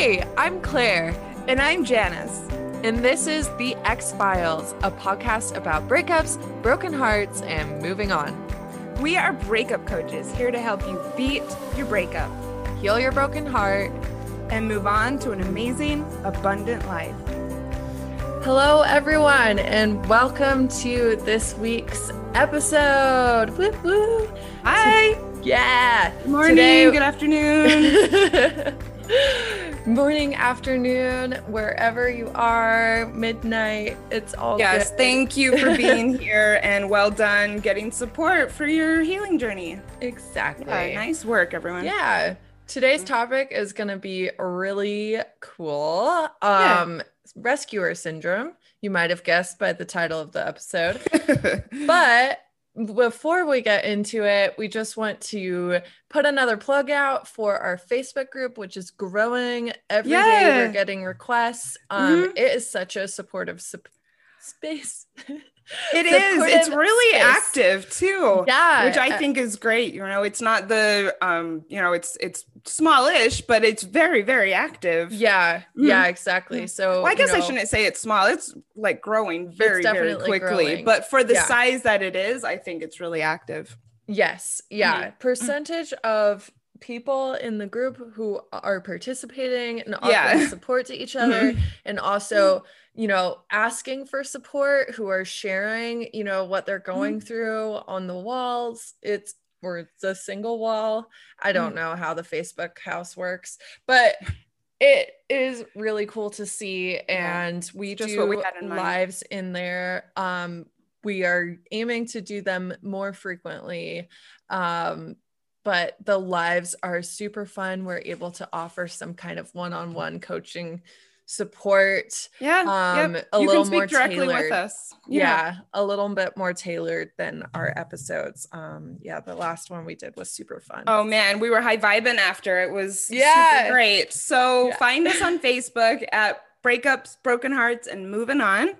Hey, I'm Clair, And I'm Janice. and this is The Ex-Philes, a podcast about breakups, broken hearts, and moving on. We are breakup coaches here to help you beat your breakup Heal your broken heart. and move on to an amazing, abundant life. Hello, everyone, and welcome to this week's episode. Woo woo. Hi. Yeah. Good morning. Today- Good afternoon. Morning, afternoon, wherever you are, midnight, it's all yes, good. thank you for being here and well done getting support for your healing journey. Exactly. Yeah, nice work, everyone. Yeah. Today's topic is going to be really cool. Yeah. Um rescuer syndrome. You might have guessed by the title of the episode. But before we get into it, we just want to put another plug out for our Facebook group, which is growing every day. Yeah. We're getting requests. Um, Mhm. It is such a supportive sup- space. It is. It's really space. active too. yeah, Which I think is great. You know, it's not the um, you know, it's it's smallish, but it's very, very active. yeah, Mhm. yeah, exactly. So Well, I you guess I shouldn't say it's small. It's like growing very, very quickly. growing. But for the Yeah. size that it is, I think it's really active. Yes. Yeah. Mm-hmm. Percentage of people in the group who are participating and offering Yeah. support to each other and also, you know, asking for support, who are sharing, you know, what they're going through on the walls. It's or it's a single wall. I don't know how the Facebook house works, but it is really cool to see Yeah. and we Just do what we had in lives in there. Um we are aiming to do them more frequently. Um but the lives are super fun. We're able to offer some kind of one-on-one coaching support Yeah. Um, yep. a you little can speak more directly tailored. with us. yeah. a little bit more tailored than our episodes um yeah the last one we did was super fun Oh man, we were high vibing after. It was Yeah. super great. So Yeah. find us on Facebook at Breakups, Broken Hearts, and Moving On.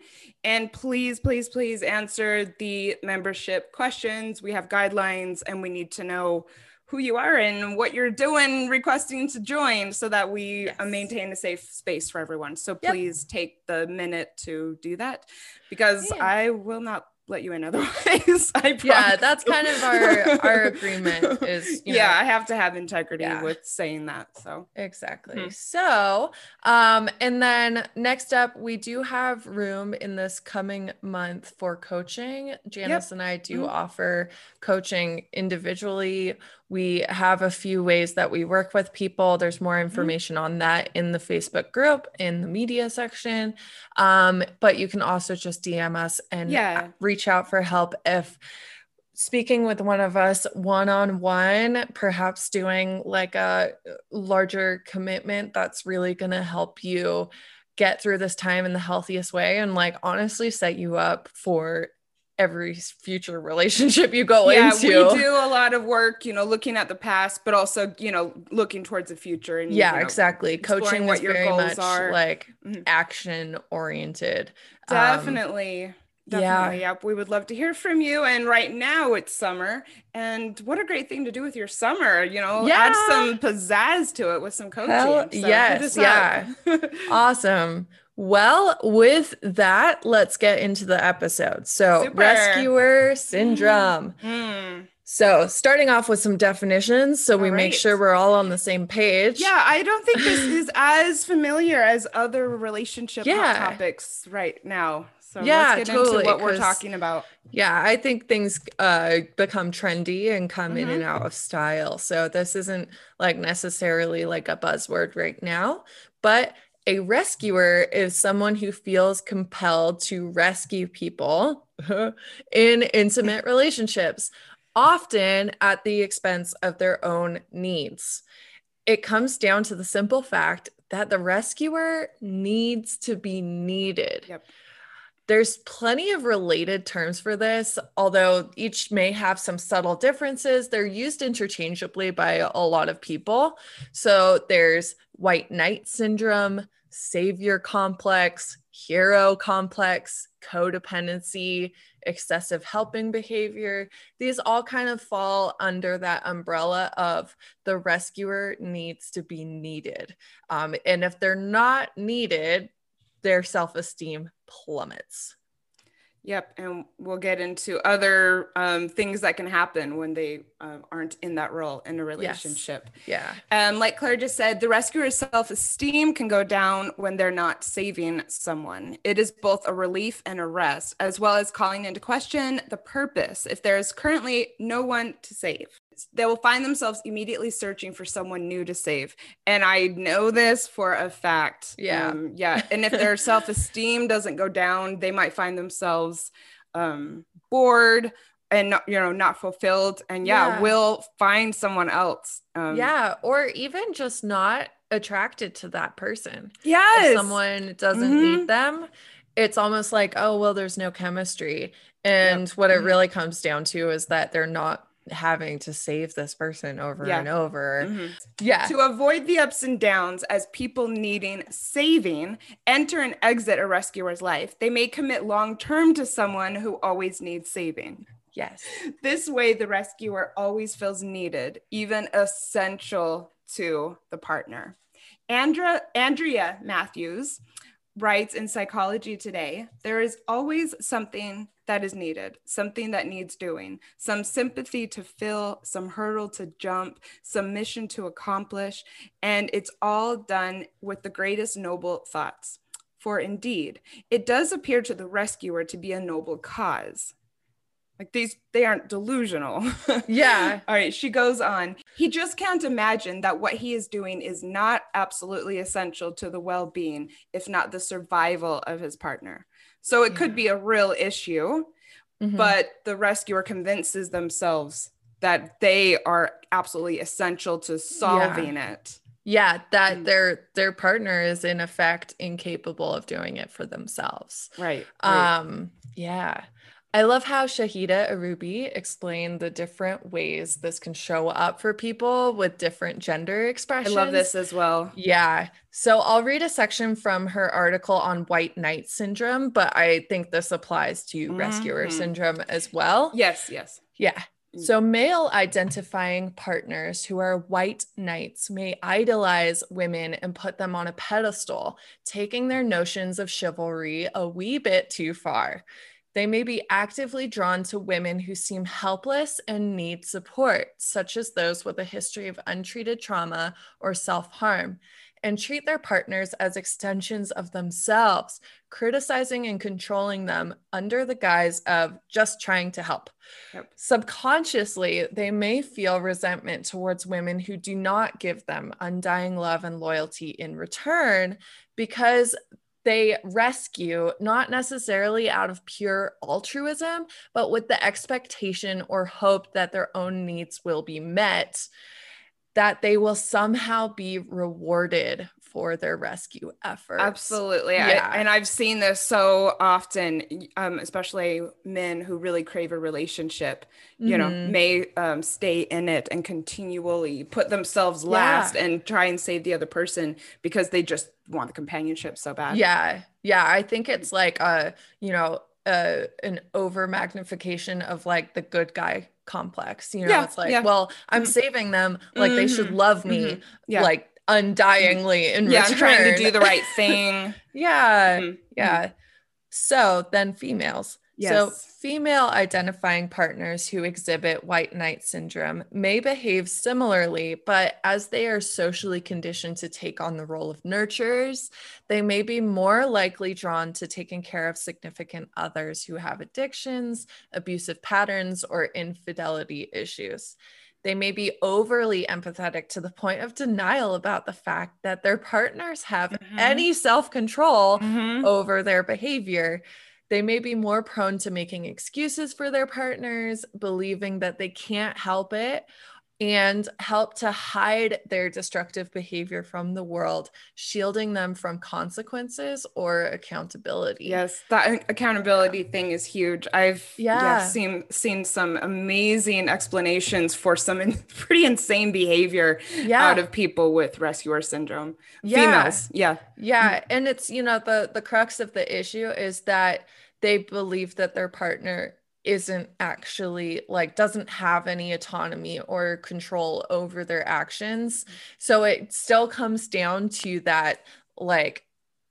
And please, please, please answer the membership questions. We have guidelines and we need to know who you are and what you're doing requesting to join so that we uh, Yes. maintain a safe space for everyone. So Yep. please take the minute to do that because Yeah. I will not let you in otherwise. I yeah that's kind of our our agreement is you yeah, know, I have to have integrity Yeah. with saying that. So Exactly. Mhm. So, um, and then next up, we do have room in this coming month for coaching. Janice and I do Mhm. offer coaching individually. We have a few ways that we work with people. There's more information on that in the Facebook group, in the media section. Um, but you can also just DM us and Yeah. reach out for help if speaking with one of us one on one, perhaps doing like a larger commitment that's really going to help you get through this time in the healthiest way and like honestly set you up for every future relationship you go yeah, into. we do a lot of work, you know, looking at the past, but also, you know, looking towards the future. And yeah, you know, exactly. Coaching what your very goals much are. like Mhm. action oriented. Um, Definitely. yeah. Definitely. Yep. We would love to hear from you. And right now it's summer. And what a great thing to do with your summer, you know, add some pizzazz to it with some coaching. Hell, So yes, yeah. Awesome. Well, with that, let's get into the episode. So, Super. rescuer syndrome. Hmm. So, starting off with some definitions so we All make sure we're all on the same page. Yeah, I don't think this is as familiar as other relationship Yeah. topics right now. So Yeah, let's get totally, into what we're talking about. Yeah, I think things uh, become trendy and come in Mhm. and out of style. So this isn't like necessarily like a buzzword right now, but a rescuer is someone who feels compelled to rescue people in intimate relationships, often at the expense of their own needs. It comes down to the simple fact that the rescuer needs to be needed. Yep. There's plenty of related terms for this, although each may have some subtle differences. They're used interchangeably by a lot of people. So there's white knight syndrome, savior complex, hero complex, codependency, excessive helping behavior. These all kind of fall under that umbrella of the rescuer needs to be needed. Um, and if they're not needed, their self esteem plummets. Yep, and we'll get into other um, things that can happen when they uh, aren't in that role in a relationship. Yes. Yeah. Um, like Clair just said, the rescuer's self-esteem can go down when they're not saving someone. It is both a relief and a rest, as well as calling into question the purpose if there is currently no one to save they will find themselves immediately searching for someone new to save. And I know this for a fact. Yeah. Um, yeah. And if their self esteem doesn't go down, they might find themselves um, bored and not, you know not fulfilled and yeah, yeah. will find someone else um, yeah or even just not attracted to that person yeah if someone doesn't mm-hmm. need them it's almost like oh well there's no chemistry and yep. what it mm-hmm. really comes down to is that they're not having to save this person over yeah. and over. Mm-hmm. Yeah. To avoid the ups and downs as people needing saving enter and exit a rescuer's life, they may commit long term to someone who always needs saving. Yes. This way, the rescuer always feels needed, even essential to the partner. Andrea, Andrea Mathews writes in Psychology Today there is always something that is needed, something that needs doing, some sympathy to fill, some hurdle to jump, some mission to accomplish, and it's all done with the greatest noble thoughts. For indeed, it does appear to the rescuer to be a noble cause. Like these, they aren't delusional. Yeah. All right. She goes on. He just can't imagine that what he is doing is not absolutely essential to the well being, if not the survival of his partner. So it yeah. could be a real issue, mm-hmm. but the rescuer convinces themselves that they are absolutely essential to solving yeah. it. Yeah, that mm. their their partner is in effect incapable of doing it for themselves. Right. right. Um yeah. I love how Shahida Arabi explained the different ways this can show up for people with different gender expressions. I love this as well. Yeah. So I'll read a section from her article on white knight syndrome, but I think this applies to mm-hmm. rescuer syndrome as well. Yes, yes. Yeah. Mm. So, male identifying partners who are white knights may idolize women and put them on a pedestal, taking their notions of chivalry a wee bit too far. They may be actively drawn to women who seem helpless and need support, such as those with a history of untreated trauma or self harm, and treat their partners as extensions of themselves, criticizing and controlling them under the guise of just trying to help. Yep. Subconsciously, they may feel resentment towards women who do not give them undying love and loyalty in return because they rescue not necessarily out of pure altruism, but with the expectation or hope that their own needs will be met, that they will somehow be rewarded for their rescue efforts. Absolutely. Yeah. I, and I've seen this so often, um, especially men who really crave a relationship, you mm-hmm. know, may um, stay in it and continually put themselves last yeah. and try and save the other person because they just want the companionship so bad. Yeah. Yeah. I think it's like, a you know, uh, an over magnification of like the good guy complex. You know, yeah, it's like, yeah. well, I'm mm-hmm. saving them. Like mm-hmm. they should mm-hmm. love me. Mm-hmm. Yeah. Like undyingly in yeah, return. I'm trying to do the right thing. yeah. Mm-hmm. Yeah. So then females. Yes. So female identifying partners who exhibit white knight syndrome may behave similarly, but as they are socially conditioned to take on the role of nurturers, they may be more likely drawn to taking care of significant others who have addictions, abusive patterns, or infidelity issues. They may be overly empathetic to the point of denial about the fact that their partners have mm-hmm. any self control mm-hmm. over their behavior. They may be more prone to making excuses for their partners, believing that they can't help it, and help to hide their destructive behavior from the world, shielding them from consequences or accountability. Yes, that accountability thing is huge. I've yeah, yeah seen seen some amazing explanations for some in, pretty insane behavior yeah. out of people with rescuer syndrome. Yeah. Females. Yeah. Yeah, and it's you know the the crux of the issue is that they believe that their partner isn't actually like doesn't have any autonomy or control over their actions. So it still comes down to that like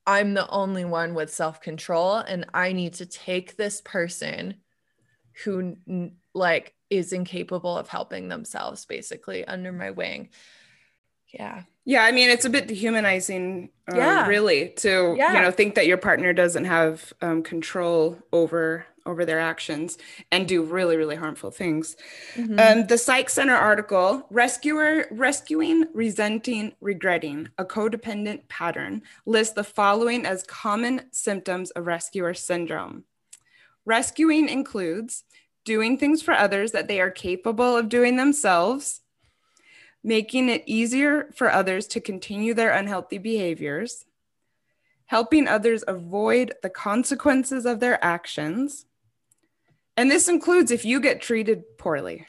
I'm the only one with self-control and I need to take this person who like is incapable of helping themselves basically under my wing. Yeah. Yeah, I mean it's a bit dehumanizing, um, yeah. really, to yeah. you know think that your partner doesn't have um, control over over their actions and do really, really harmful things. Mm-hmm. Um, the Psych Central article, Rescuer, Rescuing, Resenting, Regretting, a Codependent Pattern, lists the following as common symptoms of rescuer syndrome. Rescuing includes doing things for others that they are capable of doing themselves, making it easier for others to continue their unhealthy behaviors, helping others avoid the consequences of their actions, and this includes if you get treated poorly.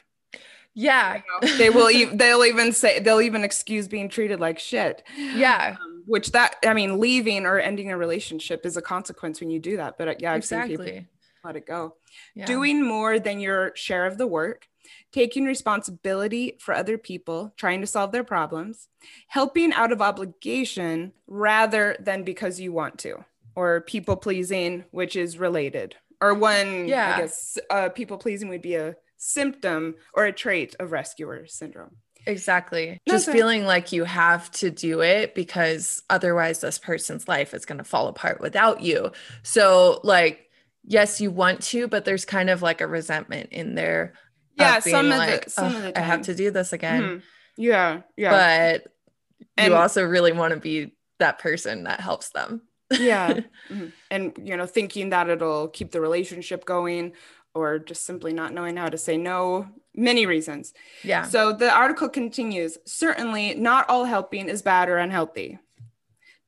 Yeah. they will even they'll even say they'll even excuse being treated like shit. Yeah. Um, which that I mean leaving or ending a relationship is a consequence when you do that. But uh, yeah, I've exactly. seen people let it go. Yeah. Doing more than your share of the work, taking responsibility for other people, trying to solve their problems, helping out of obligation rather than because you want to, or people pleasing, which is related, or one yeah. I guess uh, people pleasing would be a symptom or a trait of rescuer syndrome. Exactly. No, Just sorry. feeling like you have to do it because otherwise this person's life is going to fall apart without you. So, like, yes, you want to, but there's kind of like a resentment in there. Yeah, some like, of the, some of the I have to do this again. Mm-hmm. Yeah, yeah. But and, you also really want to be that person that helps them yeah mm-hmm. and you know thinking that it'll keep the relationship going or just simply not knowing how to say no many reasons yeah so the article continues certainly not all helping is bad or unhealthy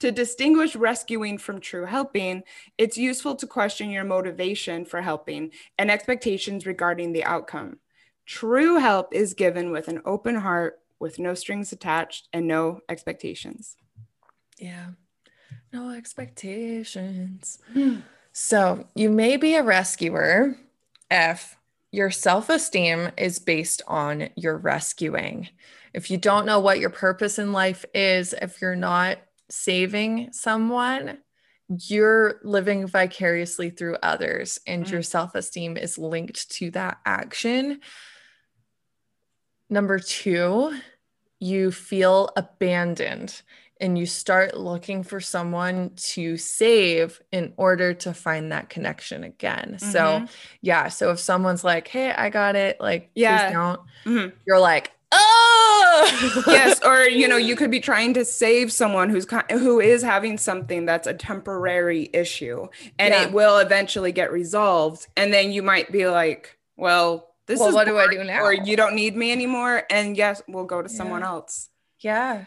to distinguish rescuing from true helping, it's useful to question your motivation for helping and expectations regarding the outcome. True help is given with an open heart, with no strings attached, and no expectations. Yeah no expectations. so you may be a rescuer if your self esteem is based on your rescuing. If you don't know what your purpose in life is, if you're not saving someone, you're living vicariously through others, and mm. your self esteem is linked to that action. Number two, you feel abandoned and you start looking for someone to save in order to find that connection again. Mm-hmm. So, yeah. So if someone's like, "Hey, I got it," like, yeah, don't. Mm-hmm. You're like, oh, yes. Or you know, you could be trying to save someone who's who is having something that's a temporary issue, and yeah. it will eventually get resolved. And then you might be like, "Well." This well, is what do I do now? Or you don't need me anymore. And yes, we'll go to yeah. someone else. Yeah.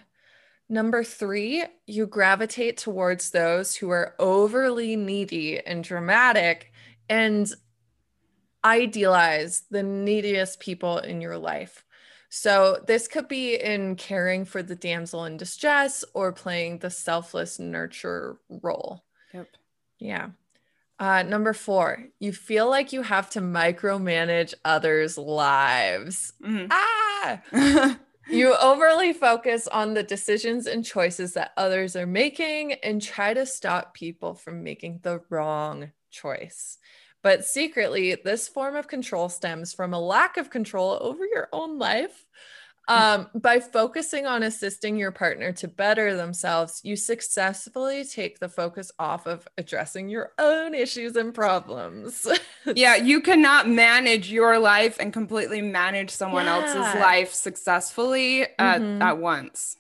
Number three, you gravitate towards those who are overly needy and dramatic and idealize the neediest people in your life. So, this could be in caring for the damsel in distress or playing the selfless nurture role. Yep. Yeah. Uh, number four, you feel like you have to micromanage others' lives. Mm-hmm. Ah! You overly focus on the decisions and choices that others are making and try to stop people from making the wrong choice. But secretly, this form of control stems from a lack of control over your own life um, by focusing on assisting your partner to better themselves, you successfully take the focus off of addressing your own issues and problems. yeah, you cannot manage your life and completely manage someone yeah. else's life successfully at, mm-hmm. at once.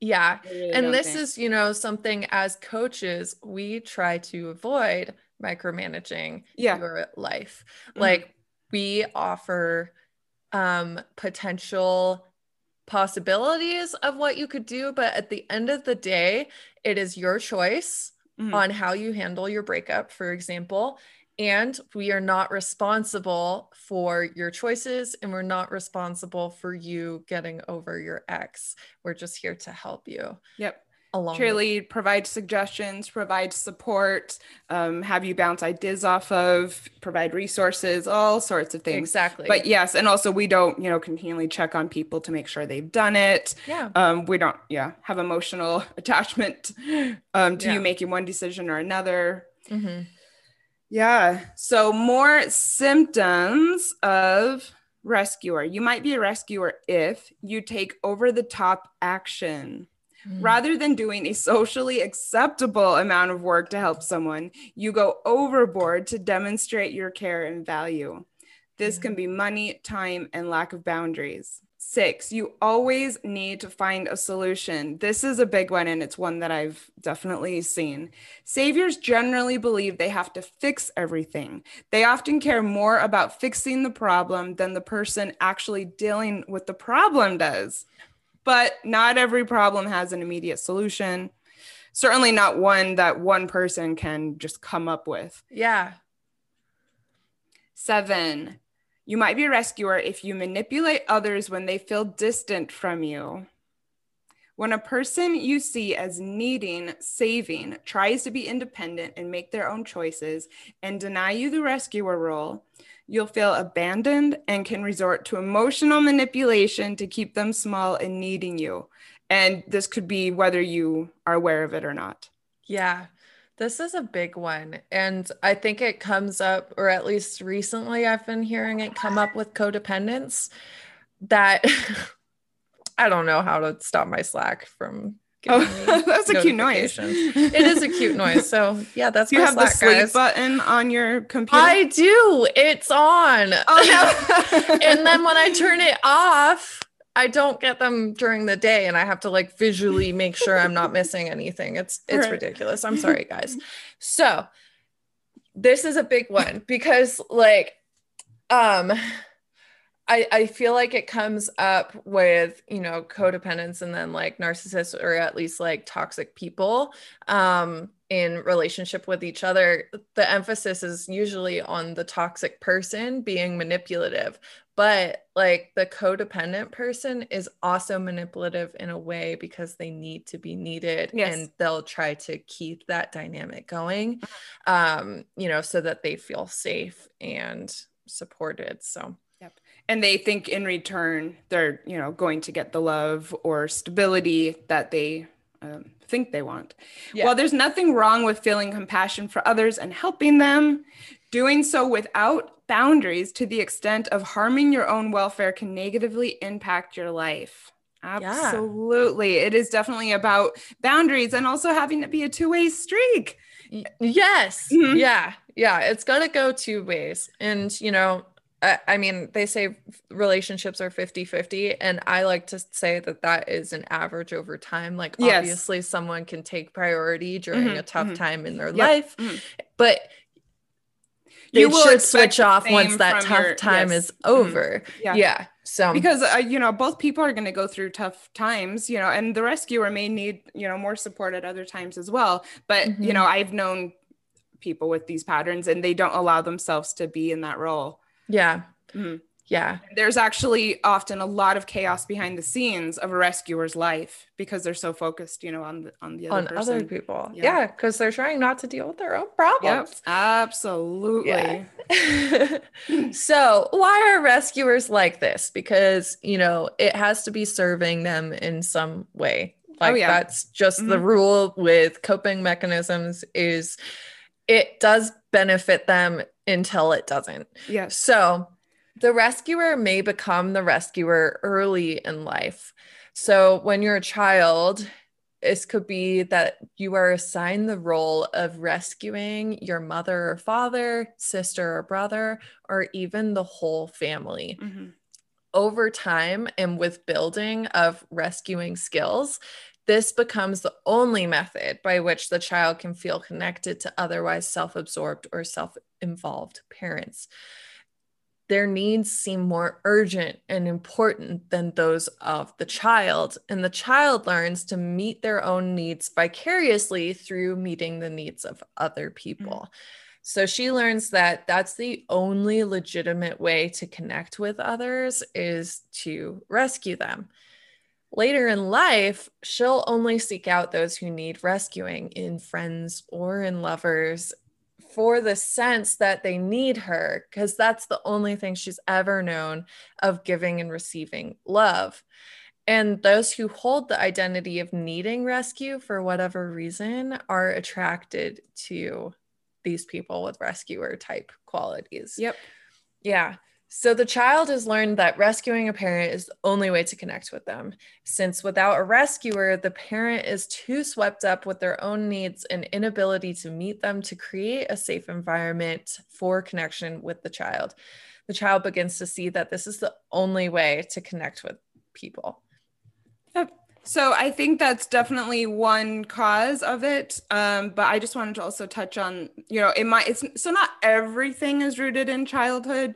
Yeah. Really and this think. is, you know, something as coaches, we try to avoid micromanaging yeah. your life. Mm-hmm. Like we offer um potential possibilities of what you could do, but at the end of the day, it is your choice mm-hmm. on how you handle your breakup, for example. And we are not responsible for your choices and we're not responsible for you getting over your ex. We're just here to help you. Yep along cheerlead provide suggestions provide support um, have you bounce ideas off of provide resources all sorts of things. Exactly. But yes and also we don't you know continually check on people to make sure they've done it. Yeah. Um, we don't yeah have emotional attachment um, to yeah. you making one decision or another. Mm-hmm. yeah so more symptoms of rescuer. You might be a rescuer if you take over the top action Mm. Rather than doing a socially acceptable amount of work to help someone, you go overboard to demonstrate your care and value. This can be money, time, and lack of boundaries. Six, you always need to find a solution. This is a big one, and it's one that I've definitely seen. Saviors generally believe they have to fix everything. They often care more about fixing the problem than the person actually dealing with the problem does but not every problem has an immediate solution. Certainly not one that one person can just come up with. Yeah. Seven, you might be a rescuer if you manipulate others when they feel distant from you. When a person you see as needing saving tries to be independent and make their own choices and deny you the rescuer role, you'll feel abandoned and can resort to emotional manipulation to keep them small and needing you. And this could be whether you are aware of it or not. Yeah. This is a big one. And I think it comes up, or at least recently, I've been hearing it come up with codependence that I don't know how to stop my Slack from Oh, that's a cute noise. it is a cute noise. So yeah, that's you have Slack, the sleep guys. button on your computer. I do. It's on. Oh no! and then when I turn it off, I don't get them during the day, and I have to like visually make sure I'm not missing anything. It's it's right. ridiculous. I'm sorry, guys. So this is a big one because like um I, I feel like it comes up with you know codependence and then like narcissists or at least like toxic people um, in relationship with each other. The emphasis is usually on the toxic person being manipulative but like the codependent person is also manipulative in a way because they need to be needed yes. and they'll try to keep that dynamic going um you know so that they feel safe and supported so and they think in return they're you know going to get the love or stability that they um, think they want. Yeah. well there's nothing wrong with feeling compassion for others and helping them doing so without boundaries to the extent of harming your own welfare can negatively impact your life. Absolutely. Yeah. it is definitely about boundaries and also having to be a two-way streak. Yes. Mm-hmm. yeah. Yeah. It's gonna go two ways. And you know I mean, they say relationships are 50 50, and I like to say that that is an average over time. Like, yes. obviously, someone can take priority during mm-hmm, a tough mm-hmm. time in their yep. life, mm-hmm. but you will should switch off once that tough your, time yes. is mm-hmm. over. Yeah. yeah. So, because, uh, you know, both people are going to go through tough times, you know, and the rescuer may need, you know, more support at other times as well. But, you mm-hmm. know, I've known people with these patterns and they don't allow themselves to be in that role. Yeah. Mm-hmm. Yeah. There's actually often a lot of chaos behind the scenes of a rescuer's life because they're so focused, you know, on the on the other on person. other people. Yeah, because yeah, they're trying not to deal with their own problems. Yep, absolutely. Yeah. so why are rescuers like this? Because you know it has to be serving them in some way. Oh, like oh, yeah. that's just mm-hmm. the rule with coping mechanisms. Is it does benefit them until it doesn't. Yeah. So the rescuer may become the rescuer early in life. So when you're a child, this could be that you are assigned the role of rescuing your mother or father, sister or brother, or even the whole family. Mm-hmm. Over time and with building of rescuing skills, this becomes the only method by which the child can feel connected to otherwise self absorbed or self involved parents their needs seem more urgent and important than those of the child. And the child learns to meet their own needs vicariously through meeting the needs of other people. Mm-hmm. So she learns that that's the only legitimate way to connect with others is to rescue them. Later in life, she'll only seek out those who need rescuing in friends or in lovers for the sense that they need her, because that's the only thing she's ever known of giving and receiving love. And those who hold the identity of needing rescue for whatever reason are attracted to these people with rescuer type qualities. Yep. Yeah. So the child has learned that rescuing a parent is the only way to connect with them, since without a rescuer, the parent is too swept up with their own needs and inability to meet them to create a safe environment for connection with the child. The child begins to see that this is the only way to connect with people. So I think that's definitely one cause of it. Um, but I just wanted to also touch on, you know, it might it's so not everything is rooted in childhood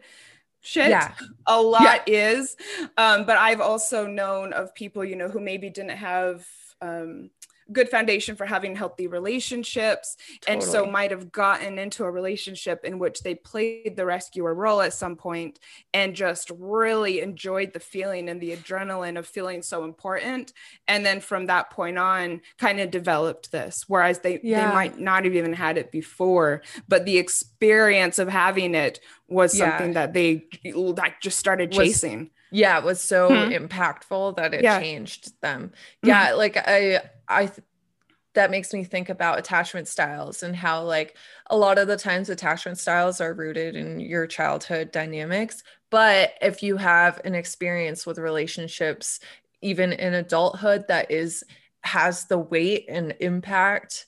shit yeah. a lot yeah. is um, but i've also known of people you know who maybe didn't have um, good foundation for having healthy relationships totally. and so might have gotten into a relationship in which they played the rescuer role at some point and just really enjoyed the feeling and the adrenaline of feeling so important and then from that point on kind of developed this whereas they yeah. they might not have even had it before but the experience of having it was something yeah. that they like just started chasing was- yeah it was so hmm. impactful that it yeah. changed them mm-hmm. yeah mm-hmm. like i i that makes me think about attachment styles and how like a lot of the times attachment styles are rooted in your childhood dynamics but if you have an experience with relationships even in adulthood that is has the weight and impact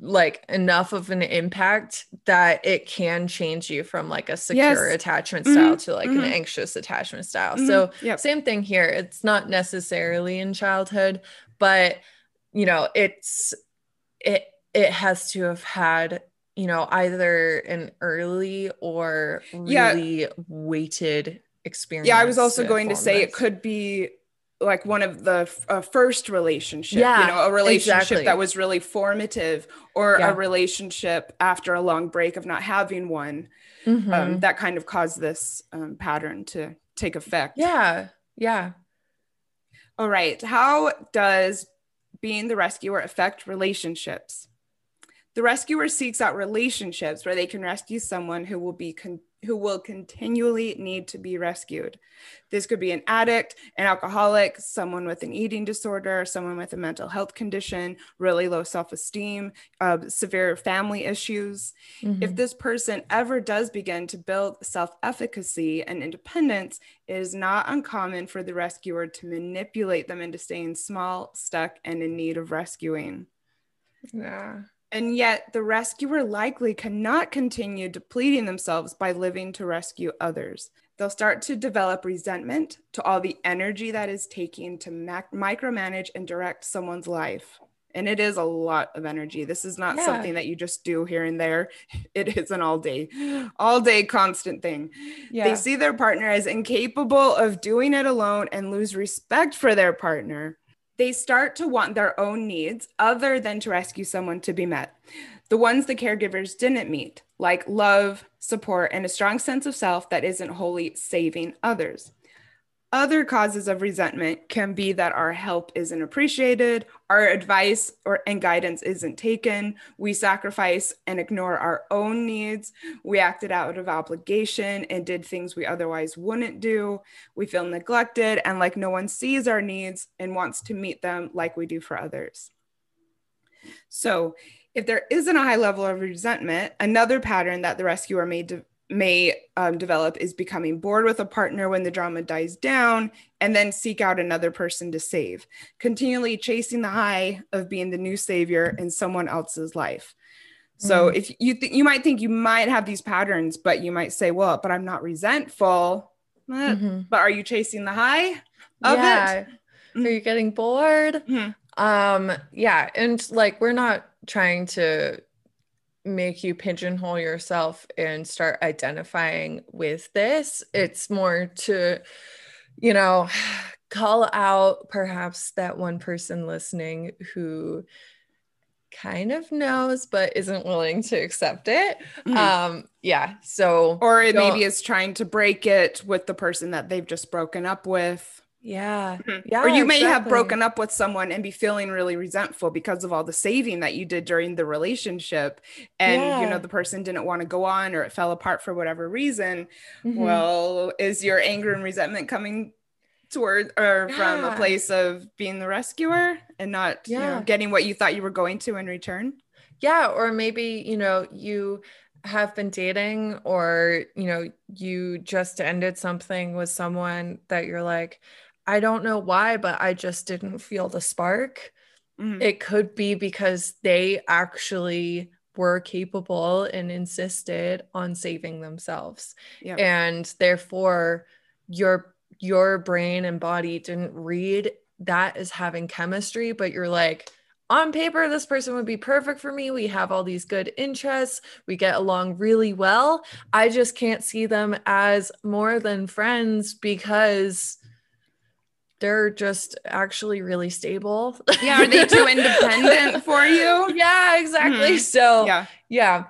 like enough of an impact that it can change you from like a secure yes. attachment style mm-hmm. to like mm-hmm. an anxious attachment style. Mm-hmm. So yep. same thing here. It's not necessarily in childhood, but you know, it's it it has to have had you know either an early or really yeah. weighted experience. Yeah, I was also going to say this. it could be like one of the uh, first relationship yeah, you know a relationship exactly. that was really formative or yeah. a relationship after a long break of not having one mm-hmm. um, that kind of caused this um, pattern to take effect yeah yeah all right. How does being the rescuer affect relationships? The rescuer seeks out relationships where they can rescue someone who will be con- who will continually need to be rescued. This could be an addict, an alcoholic, someone with an eating disorder, someone with a mental health condition, really low self esteem, uh, severe family issues. Mm-hmm. If this person ever does begin to build self efficacy and independence, it is not uncommon for the rescuer to manipulate them into staying small, stuck, and in need of rescuing. Yeah. And yet, the rescuer likely cannot continue depleting themselves by living to rescue others. They'll start to develop resentment to all the energy that is taking to mac- micromanage and direct someone's life. And it is a lot of energy. This is not yeah. something that you just do here and there. It is an all day, all day constant thing. Yeah. They see their partner as incapable of doing it alone and lose respect for their partner they start to want their own needs other than to rescue someone to be met. The ones the caregivers didn't meet, like love, support, and a strong sense of self that isn't wholly saving others. Other causes of resentment can be that our help isn't appreciated, our advice or and guidance isn't taken, we sacrifice and ignore our own needs, we acted out of obligation and did things we otherwise wouldn't do, we feel neglected and like no one sees our needs and wants to meet them like we do for others. So, if there isn't a high level of resentment, another pattern that the rescuer may de- may um, develop is becoming bored with a partner when the drama dies down and then seek out another person to save continually chasing the high of being the new savior in someone else's life so mm if you th- you might think you might have these patterns but you might say well but i'm not resentful mm-hmm. but are you chasing the high of yeah. it are you getting bored mm-hmm. um yeah and like we're not trying to make you pigeonhole yourself and start identifying with this. It's more to, you know, call out perhaps that one person listening who kind of knows but isn't willing to accept it. Mm-hmm. Um yeah, so or it maybe is trying to break it with the person that they've just broken up with. Yeah. Mm-hmm. Yeah. Or you may exactly. have broken up with someone and be feeling really resentful because of all the saving that you did during the relationship. And, yeah. you know, the person didn't want to go on or it fell apart for whatever reason. Mm-hmm. Well, is your anger and resentment coming toward or yeah. from a place of being the rescuer and not, yeah. you know, getting what you thought you were going to in return? Yeah. Or maybe, you know, you have been dating or, you know, you just ended something with someone that you're like, I don't know why, but I just didn't feel the spark. Mm-hmm. It could be because they actually were capable and insisted on saving themselves. Yep. And therefore your your brain and body didn't read that as having chemistry, but you're like, on paper, this person would be perfect for me. We have all these good interests. We get along really well. I just can't see them as more than friends because they're just actually really stable. Yeah, are they too independent for you? Yeah, exactly. Mm-hmm. So, yeah. Yeah.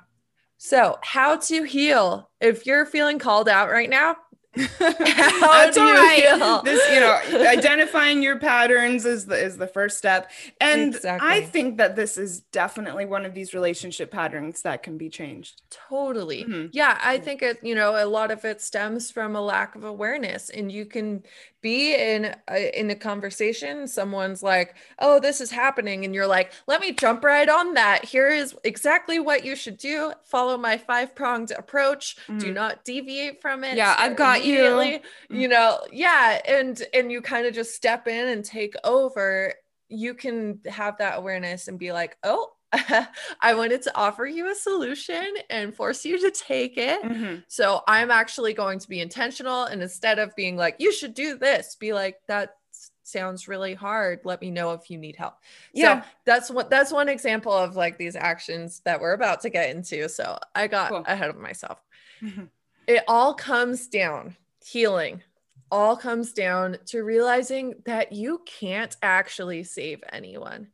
So, how to heal if you're feeling called out right now? That's all right. This, you know, identifying your patterns is the is the first step. And exactly. I think that this is definitely one of these relationship patterns that can be changed. Totally. Mm-hmm. Yeah, I think it, you know, a lot of it stems from a lack of awareness and you can be in a, in a conversation someone's like oh this is happening and you're like let me jump right on that. Here is exactly what you should do. Follow my five pronged approach. Mm-hmm. do not deviate from it yeah i've got you. mm-hmm. you know yeah and and you kind of just step in and take over. You can have that awareness and be like oh I wanted to offer you a solution and force you to take it. Mm-hmm. So I'm actually going to be intentional. And instead of being like, you should do this, be like, that sounds really hard. Let me know if you need help. Yeah. So that's what that's one example of like these actions that we're about to get into. So I got cool. ahead of myself. Mm-hmm. It all comes down healing all comes down to realizing that you can't actually save anyone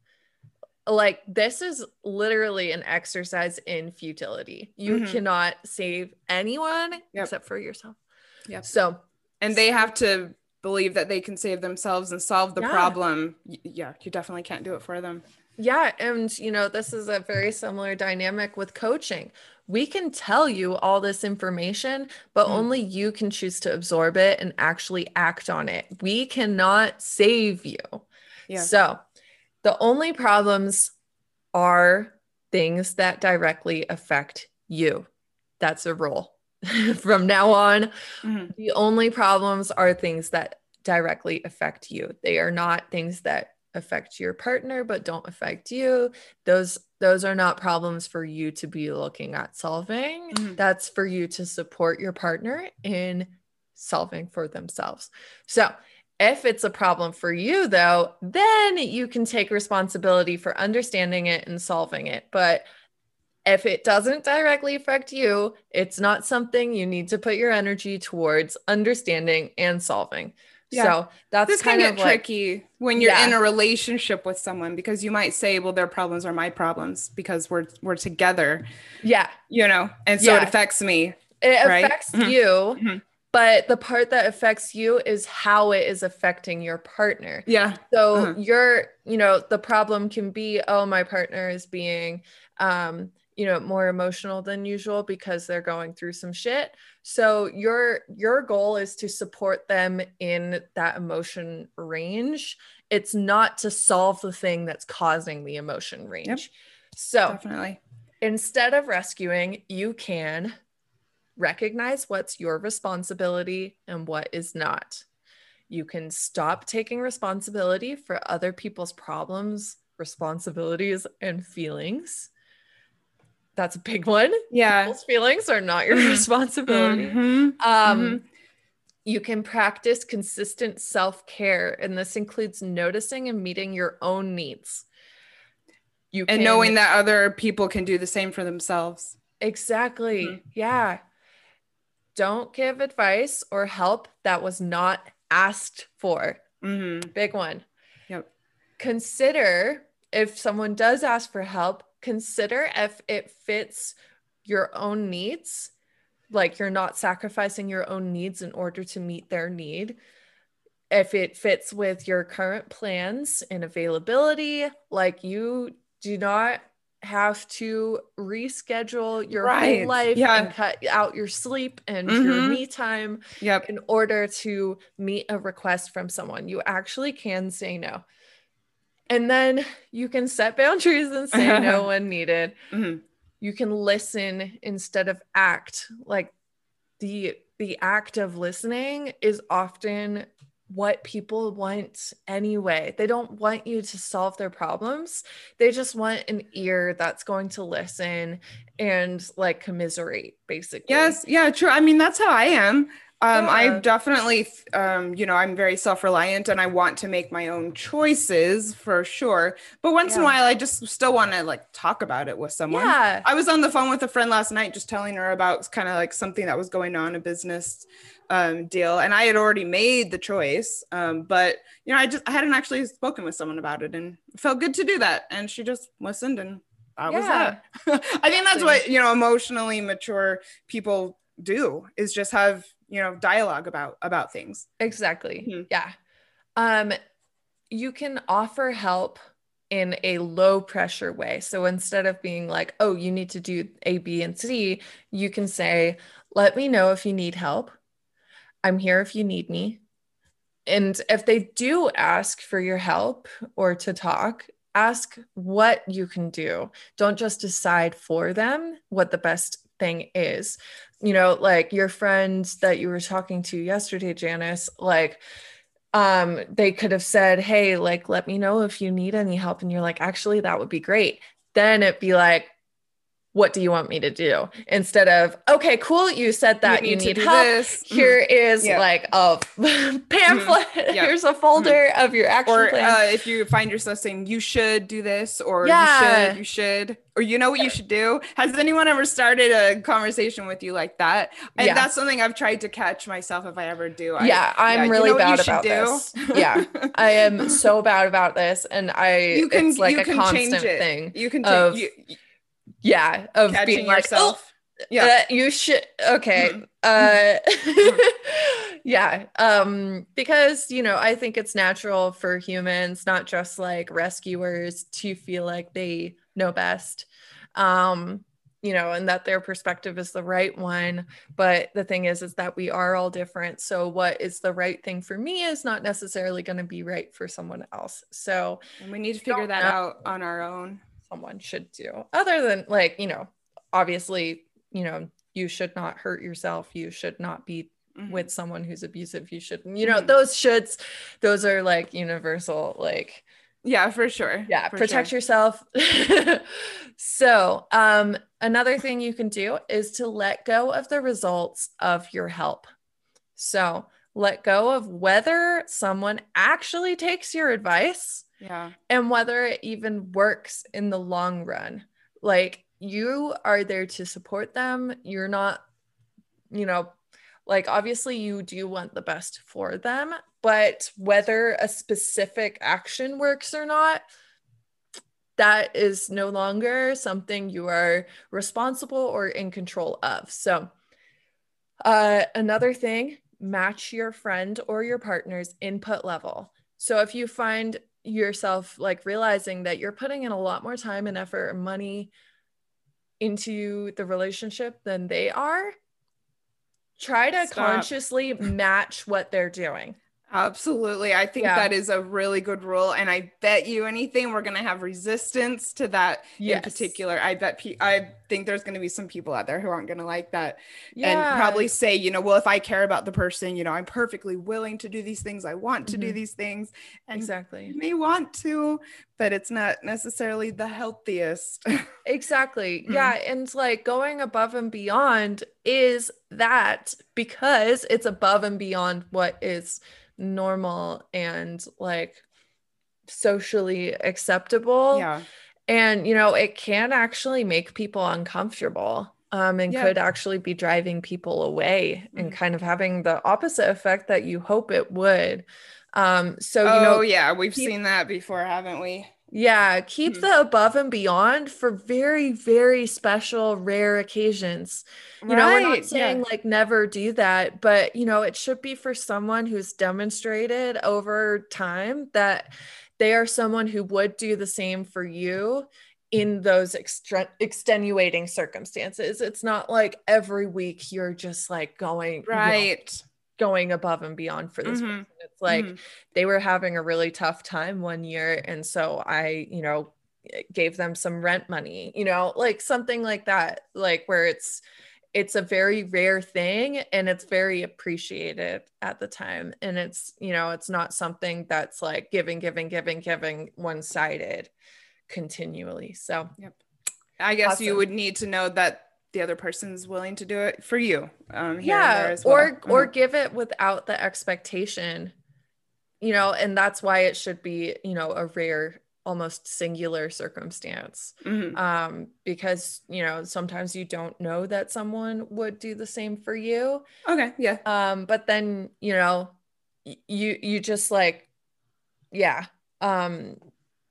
like this is literally an exercise in futility. You mm-hmm. cannot save anyone yep. except for yourself. Yeah. So, and they have to believe that they can save themselves and solve the yeah. problem. Yeah, you definitely can't do it for them. Yeah, and you know, this is a very similar dynamic with coaching. We can tell you all this information, but mm. only you can choose to absorb it and actually act on it. We cannot save you. Yeah. So, the only problems are things that directly affect you. That's a rule. From now on, mm-hmm. the only problems are things that directly affect you. They are not things that affect your partner but don't affect you. Those those are not problems for you to be looking at solving. Mm-hmm. That's for you to support your partner in solving for themselves. So, if it's a problem for you, though, then you can take responsibility for understanding it and solving it. But if it doesn't directly affect you, it's not something you need to put your energy towards understanding and solving. Yeah. So that's this kind of like, tricky when you're yeah. in a relationship with someone because you might say, "Well, their problems are my problems because we're we're together." Yeah, you know, and so yeah. it affects me. It right? affects mm-hmm. you, mm-hmm but the part that affects you is how it is affecting your partner. Yeah. So uh-huh. you're, you know, the problem can be, oh, my partner is being um, you know, more emotional than usual because they're going through some shit. So your your goal is to support them in that emotion range. It's not to solve the thing that's causing the emotion range. Yep. So definitely instead of rescuing, you can recognize what's your responsibility and what is not. You can stop taking responsibility for other people's problems, responsibilities, and feelings. That's a big one. Yeah. People's feelings are not your mm-hmm. responsibility. Mm-hmm. Um, mm-hmm. You can practice consistent self care, and this includes noticing and meeting your own needs. You and can- knowing that other people can do the same for themselves. Exactly. Mhm. Yeah. Don't give advice or help that was not asked for. hmm Big one. Yep. Consider if someone does ask for help, consider if it fits your own needs. Like you're not sacrificing your own needs in order to meet their need. If it fits with your current plans and availability, like you do not have to reschedule your Right. whole life Yeah. and cut out your sleep and your Mhm. me time Yep. in order to meet a request from someone. You actually can say no. And then you can set boundaries and say no when needed. hmm You can listen instead of act. Like the the act of listening is often what people want anyway. They don't want you to solve their problems. They just want an ear that's going to listen and like commiserate basically. Yes. Yeah. True. I mean, that's how I am. Um, I definitely, um, you know, I'm very self-reliant and I want to make my own choices for sure. But once in a while, I just still want to like talk about it with someone. Yeah. I was on the phone with a friend last night, just telling her about kind of like something that was going on, a business um, deal, and I had already made the choice. Um, but you know, I just I hadn't actually spoken with someone about it, and it felt good to do that. And she just listened, and that was Yeah. that. I think that's what you know, emotionally mature people do is just have you know dialogue about about things. Exactly. Mhm. Yeah. Um you can offer help in a low pressure way. So instead of being like, "Oh, you need to do A, B, and C," you can say, "Let me know if you need help. I'm here if you need me." And if they do ask for your help or to talk, ask what you can do. Don't just decide for them what the best thing is. You know, like your friends that you were talking to yesterday, Janice, like um they could have said, "Hey, like let me know if you need any help." And you're like, "Actually, that would be great." Then it'd be like, "What do you want me to do?" Instead of, "Okay, cool, you said that you need, to do help." this. Mhm. Here is Yeah. like a pamphlet. Yeah. Here's a folder of your action or plan. uh, if you find yourself saying you should do this or Yeah. you should you should or you know what you should do has anyone ever started a conversation with you like that and Yeah. that's something i've tried to catch myself if i ever do I, yeah, I'm you really know bad about do? this. Yeah, I am so bad about this, and I you can it's like you a can constant change it thing. you can of change you, Yeah, of catching being like, oh, yourself yeah Uh, you should okay. Mhm. Uh yeah. Um because you know, I think it's natural for humans, not just like rescuers, to feel like they know best. Um you know, and that their perspective is the right one. But the thing is, is that we are all different. So, what is the right thing for me is not necessarily going to be right for someone else. So, and we need to figure that know. out on our own someone should do other than like you know obviously you know you should not hurt yourself you should not be Mhm. with someone who's abusive you should you know Mhm. those shoulds those are like universal like yeah for sure yeah for protect sure. yourself so um another thing you can do is to let go of the results of your help so let go of whether someone actually takes your advice yeah and whether it even works in the long run. Like you are there to support them. You're not, you know, like obviously you do want the best for them, but whether a specific action works or not, that is no longer something you are responsible or in control of. So, uh, another thing, match your friend or your partner's input level. So, if you find yourself like realizing that you're putting in a lot more time and effort and money into the relationship than they are, try to Stop. consciously match what they're doing. Absolutely. I think Yeah. that is a really good rule. And I bet you anything we're going to have resistance to that in particular. I bet, pe- I think there's going to be some people out there who aren't going to like that Yeah. and probably say, you know, well, if I care about the person, you know, I'm perfectly willing to do these things. I want to do Mhm. these things. And exactly. you may want to, but it's not necessarily the healthiest. Exactly. Mhm. Yeah. And like going above and beyond is that because it's above and beyond what is normal and like socially acceptable. yeah. And, you know, it can actually make people uncomfortable um, and yeah. could actually be driving people away mm-hmm. and kind of having the opposite effect that you hope it would. Um, so, you oh, know, yeah, we've seen that before, haven't we? Yeah, keep mm-hmm. the above and beyond for very, very special, rare occasions. You right. know, we're not saying yeah. like never do that, but you know, it should be for someone who's demonstrated over time that they are someone who would do the same for you in those extre- extenuating circumstances. It's not like every week you're just like going right. Going above and beyond for this mm-hmm. person. It's like mm-hmm. they were having a really tough time one year and so I, you know, gave them some rent money, you know, like something like that, like where it's it's a very rare thing and it's very appreciated at the time and it's you know it's not something that's like giving giving giving giving one sided continually so yep i guess awesome. you would need to know that the other person's willing to do it for you um yeah well. or mm-hmm. or give it without the expectation you know and that's why it should be you know a rare almost singular circumstance mm-hmm. um, because you know sometimes you don't know that someone would do the same for you okay yeah um, but then you know you you just like yeah um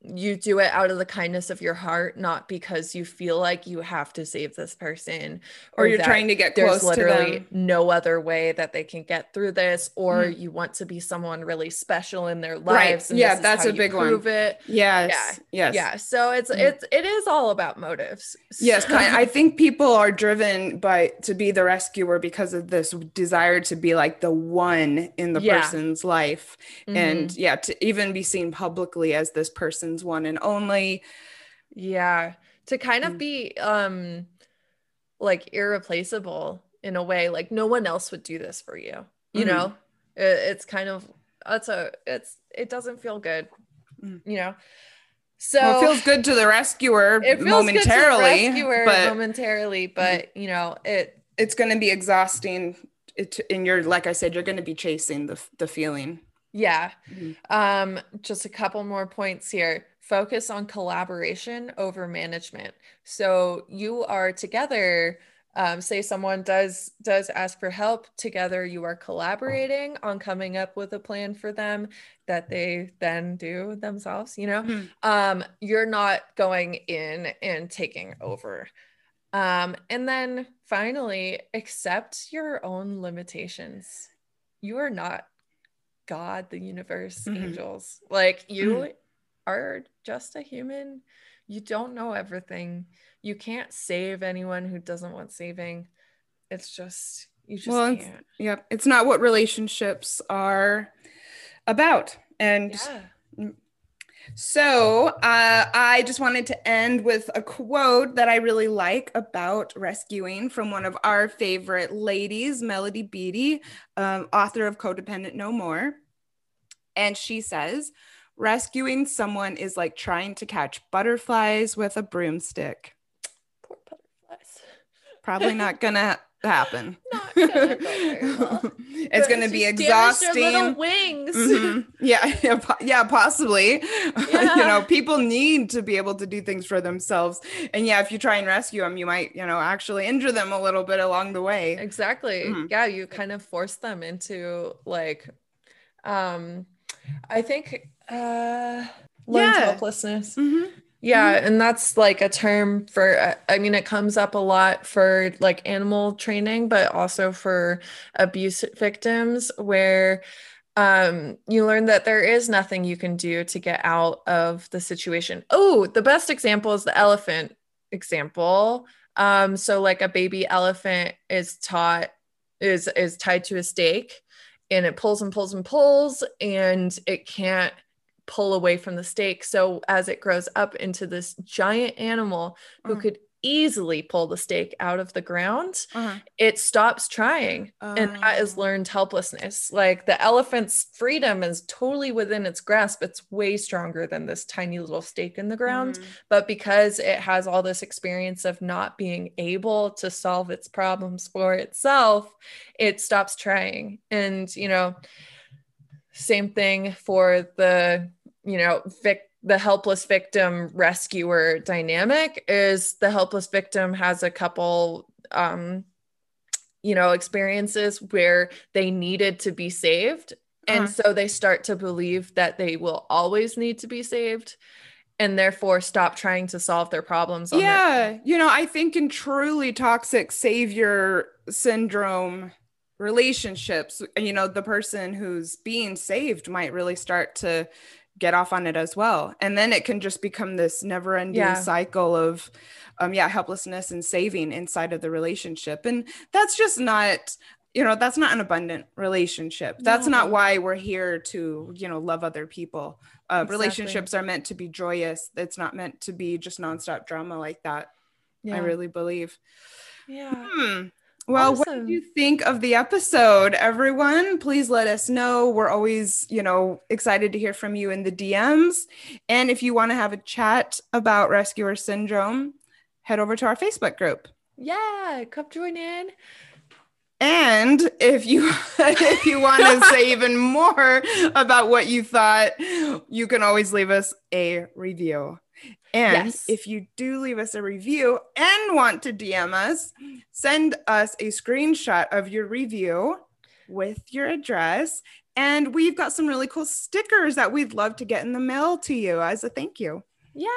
you do it out of the kindness of your heart, not because you feel like you have to save this person, or, or you're trying to get close there's literally no other way that they can get through this, or mm. you want to be someone really special in their lives. Right. yeah, that's a big prove one. It. Yes. Yeah. Yes. Yeah. So it's mm. it's it is all about motives. Yes, I think people are driven by to be the rescuer because of this desire to be like the one in the yeah. person's life, mm-hmm. and yeah, to even be seen publicly as this person person's one and only. Yeah. To kind of mm. be um like irreplaceable in a way like no one else would do this for you. You mm-hmm. know? It, it's kind of that's a it's it doesn't feel good. Mm. You know? So well, it feels good to the rescuer it feels momentarily, rescuer but momentarily, but you know, it it's going to be exhausting. It, and you're like I said, you're going to be chasing the the feeling. Yeah. Mm-hmm. Um, just a couple more points here. Focus on collaboration over management. So you are together. Um, say someone does does ask for help together you are collaborating on coming up with a plan for them that they then do themselves you know mm-hmm. um, you're not going in and taking over um, and then finally accept your own limitations you are not God, the universe, mm-hmm. angels. Like you mm-hmm. are just a human. You don't know everything. You can't save anyone who doesn't want saving. It's just you just well, can't. It's, yep. It's not what relationships are about. And yeah. So uh, I just wanted to end with a quote that I really like about rescuing from one of our favorite ladies, Melody Beattie, um, author of Codependent No More. And she says, rescuing someone is like trying to catch butterflies with a broomstick. Poor butterflies. Probably not gonna happen. Not gonna go well. it's going to be exhausting. wings. Mm-hmm. Yeah, yeah, yeah, possibly. Yeah. you know, people need to be able to do things for themselves. And yeah, if you try and rescue them, you might, you know, actually injure them a little bit along the way. Exactly. Mm-hmm. Yeah, you kind of force them into like um I think uh learned yeah. helplessness. Mm-hmm. Yeah, mm-hmm. and that's like a term for, I mean, it comes up a lot for like animal training, but also for abuse victims, where um, you learn that there is nothing you can do to get out of the situation. Oh, the best example is the elephant example. Um, so like a baby elephant is taught is is tied to a stake and it pulls and pulls and pulls and it can't pull away from the stake. So as it grows up into this giant animal who uh-huh. could easily pull the stake out of the ground, uh-huh. it stops trying. Uh, and that is oh. learned helplessness. Like the elephant's freedom is totally within its grasp. It's way stronger than this tiny little stake in the ground. Mm. But because it has all this experience of not being able to solve its problems for itself, it stops trying. And, you know, same thing for the you know vic the helpless victim rescuer dynamic is the helpless victim has a couple um you know experiences where they needed to be saved. And uh-huh. so they start to believe that they will always need to be saved and therefore stop trying to solve their problems yeah. their- you know i think in truly toxic savior syndrome relationships you know the person who's being saved might really start to get off on it as well and then it can just become this never ending yeah. cycle of um yeah helplessness and saving inside of the relationship and that's just not you know that's not an abundant relationship that's no. not why we're here to you know love other people uh, exactly. relationships are meant to be joyous it's not meant to be just nonstop drama like that yeah. i really believe yeah hmm. Well awesome. what did you think of the episode everyone? Please let us know. We're always you know excited to hear from you in the dms and if you want to have a chat about rescuer syndrome head over to our facebook group. Yeah come join in. And if you if you want to say even more about what you thought, you can always leave us a review. And yes. if you do leave us a review and want to DM us, send us a screenshot of your review with your address. And we've got some really cool stickers that we'd love to get in the mail to you as a thank you. Yeah.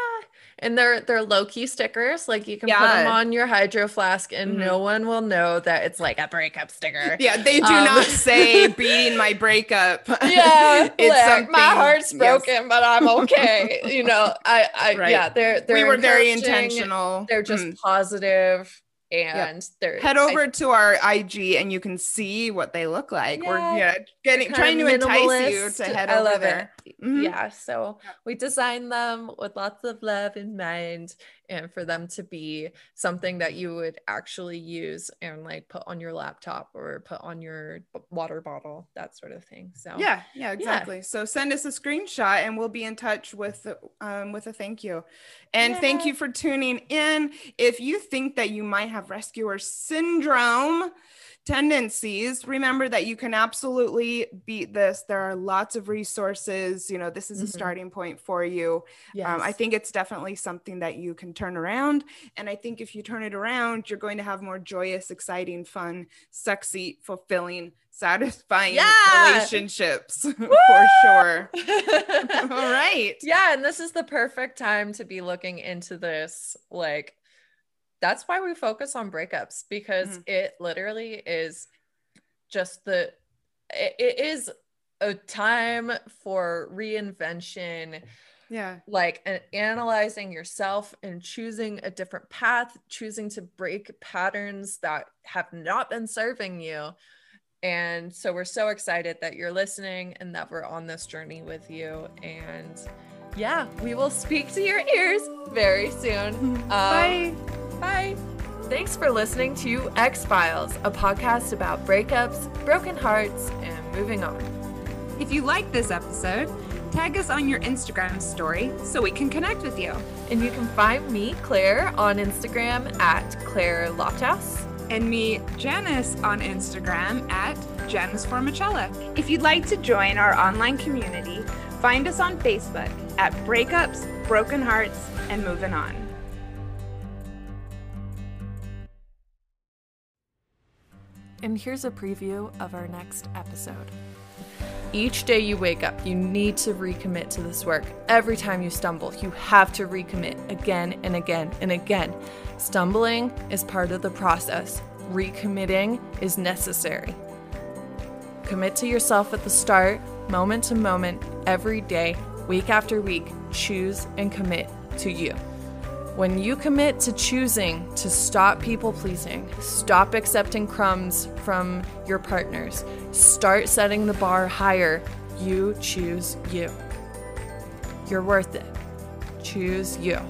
And they're they're low key stickers. Like you can yeah. put them on your hydro flask and mm-hmm. no one will know that it's like a breakup sticker. Yeah, they do um, not say beating my breakup. Yeah. it's my heart's broken, yes. but I'm okay. you know, I I right. yeah, they're they're we were very intentional. They're just mm. positive and head over I, to our IG and you can see what they look like. Yeah, We're yeah, getting trying to entice you to head I over there. Mm-hmm. Yeah, so we designed them with lots of love in mind and for them to be something that you would actually use and like put on your laptop or put on your water bottle, that sort of thing. So yeah, yeah, exactly. Yeah. So send us a screenshot and we'll be in touch with um with a thank you. And yeah. thank you for tuning in. If you think that you might have rescuer syndrome, tendencies, remember that you can absolutely beat this. There are lots of resources. You know, this is mm-hmm. a starting point for you. Yes. Um, I think it's definitely something that you can turn around. And I think if you turn it around, you're going to have more joyous, exciting, fun, sexy, fulfilling, satisfying yeah. relationships for sure. All right. Yeah. And this is the perfect time to be looking into this. Like, that's why we focus on breakups because mm-hmm. it literally is just the it, it is a time for reinvention yeah like an, analyzing yourself and choosing a different path choosing to break patterns that have not been serving you and so we're so excited that you're listening and that we're on this journey with you and yeah we will speak to your ears very soon um, bye Bye. Thanks for listening to Ex-Philes, a podcast about breakups, broken hearts, and moving on. If you like this episode, tag us on your Instagram story so we can connect with you. And you can find me, Clair, on Instagram at Clair Lofthouse. And me, Janice, on Instagram at Janice Formichella. If you'd like to join our online community, find us on Facebook at Breakups, Broken Hearts, and Moving On. And here's a preview of our next episode. Each day you wake up, you need to recommit to this work. Every time you stumble, you have to recommit again and again and again. Stumbling is part of the process, recommitting is necessary. Commit to yourself at the start, moment to moment, every day, week after week. Choose and commit to you. When you commit to choosing to stop people pleasing, stop accepting crumbs from your partners, start setting the bar higher, you choose you. You're worth it. Choose you.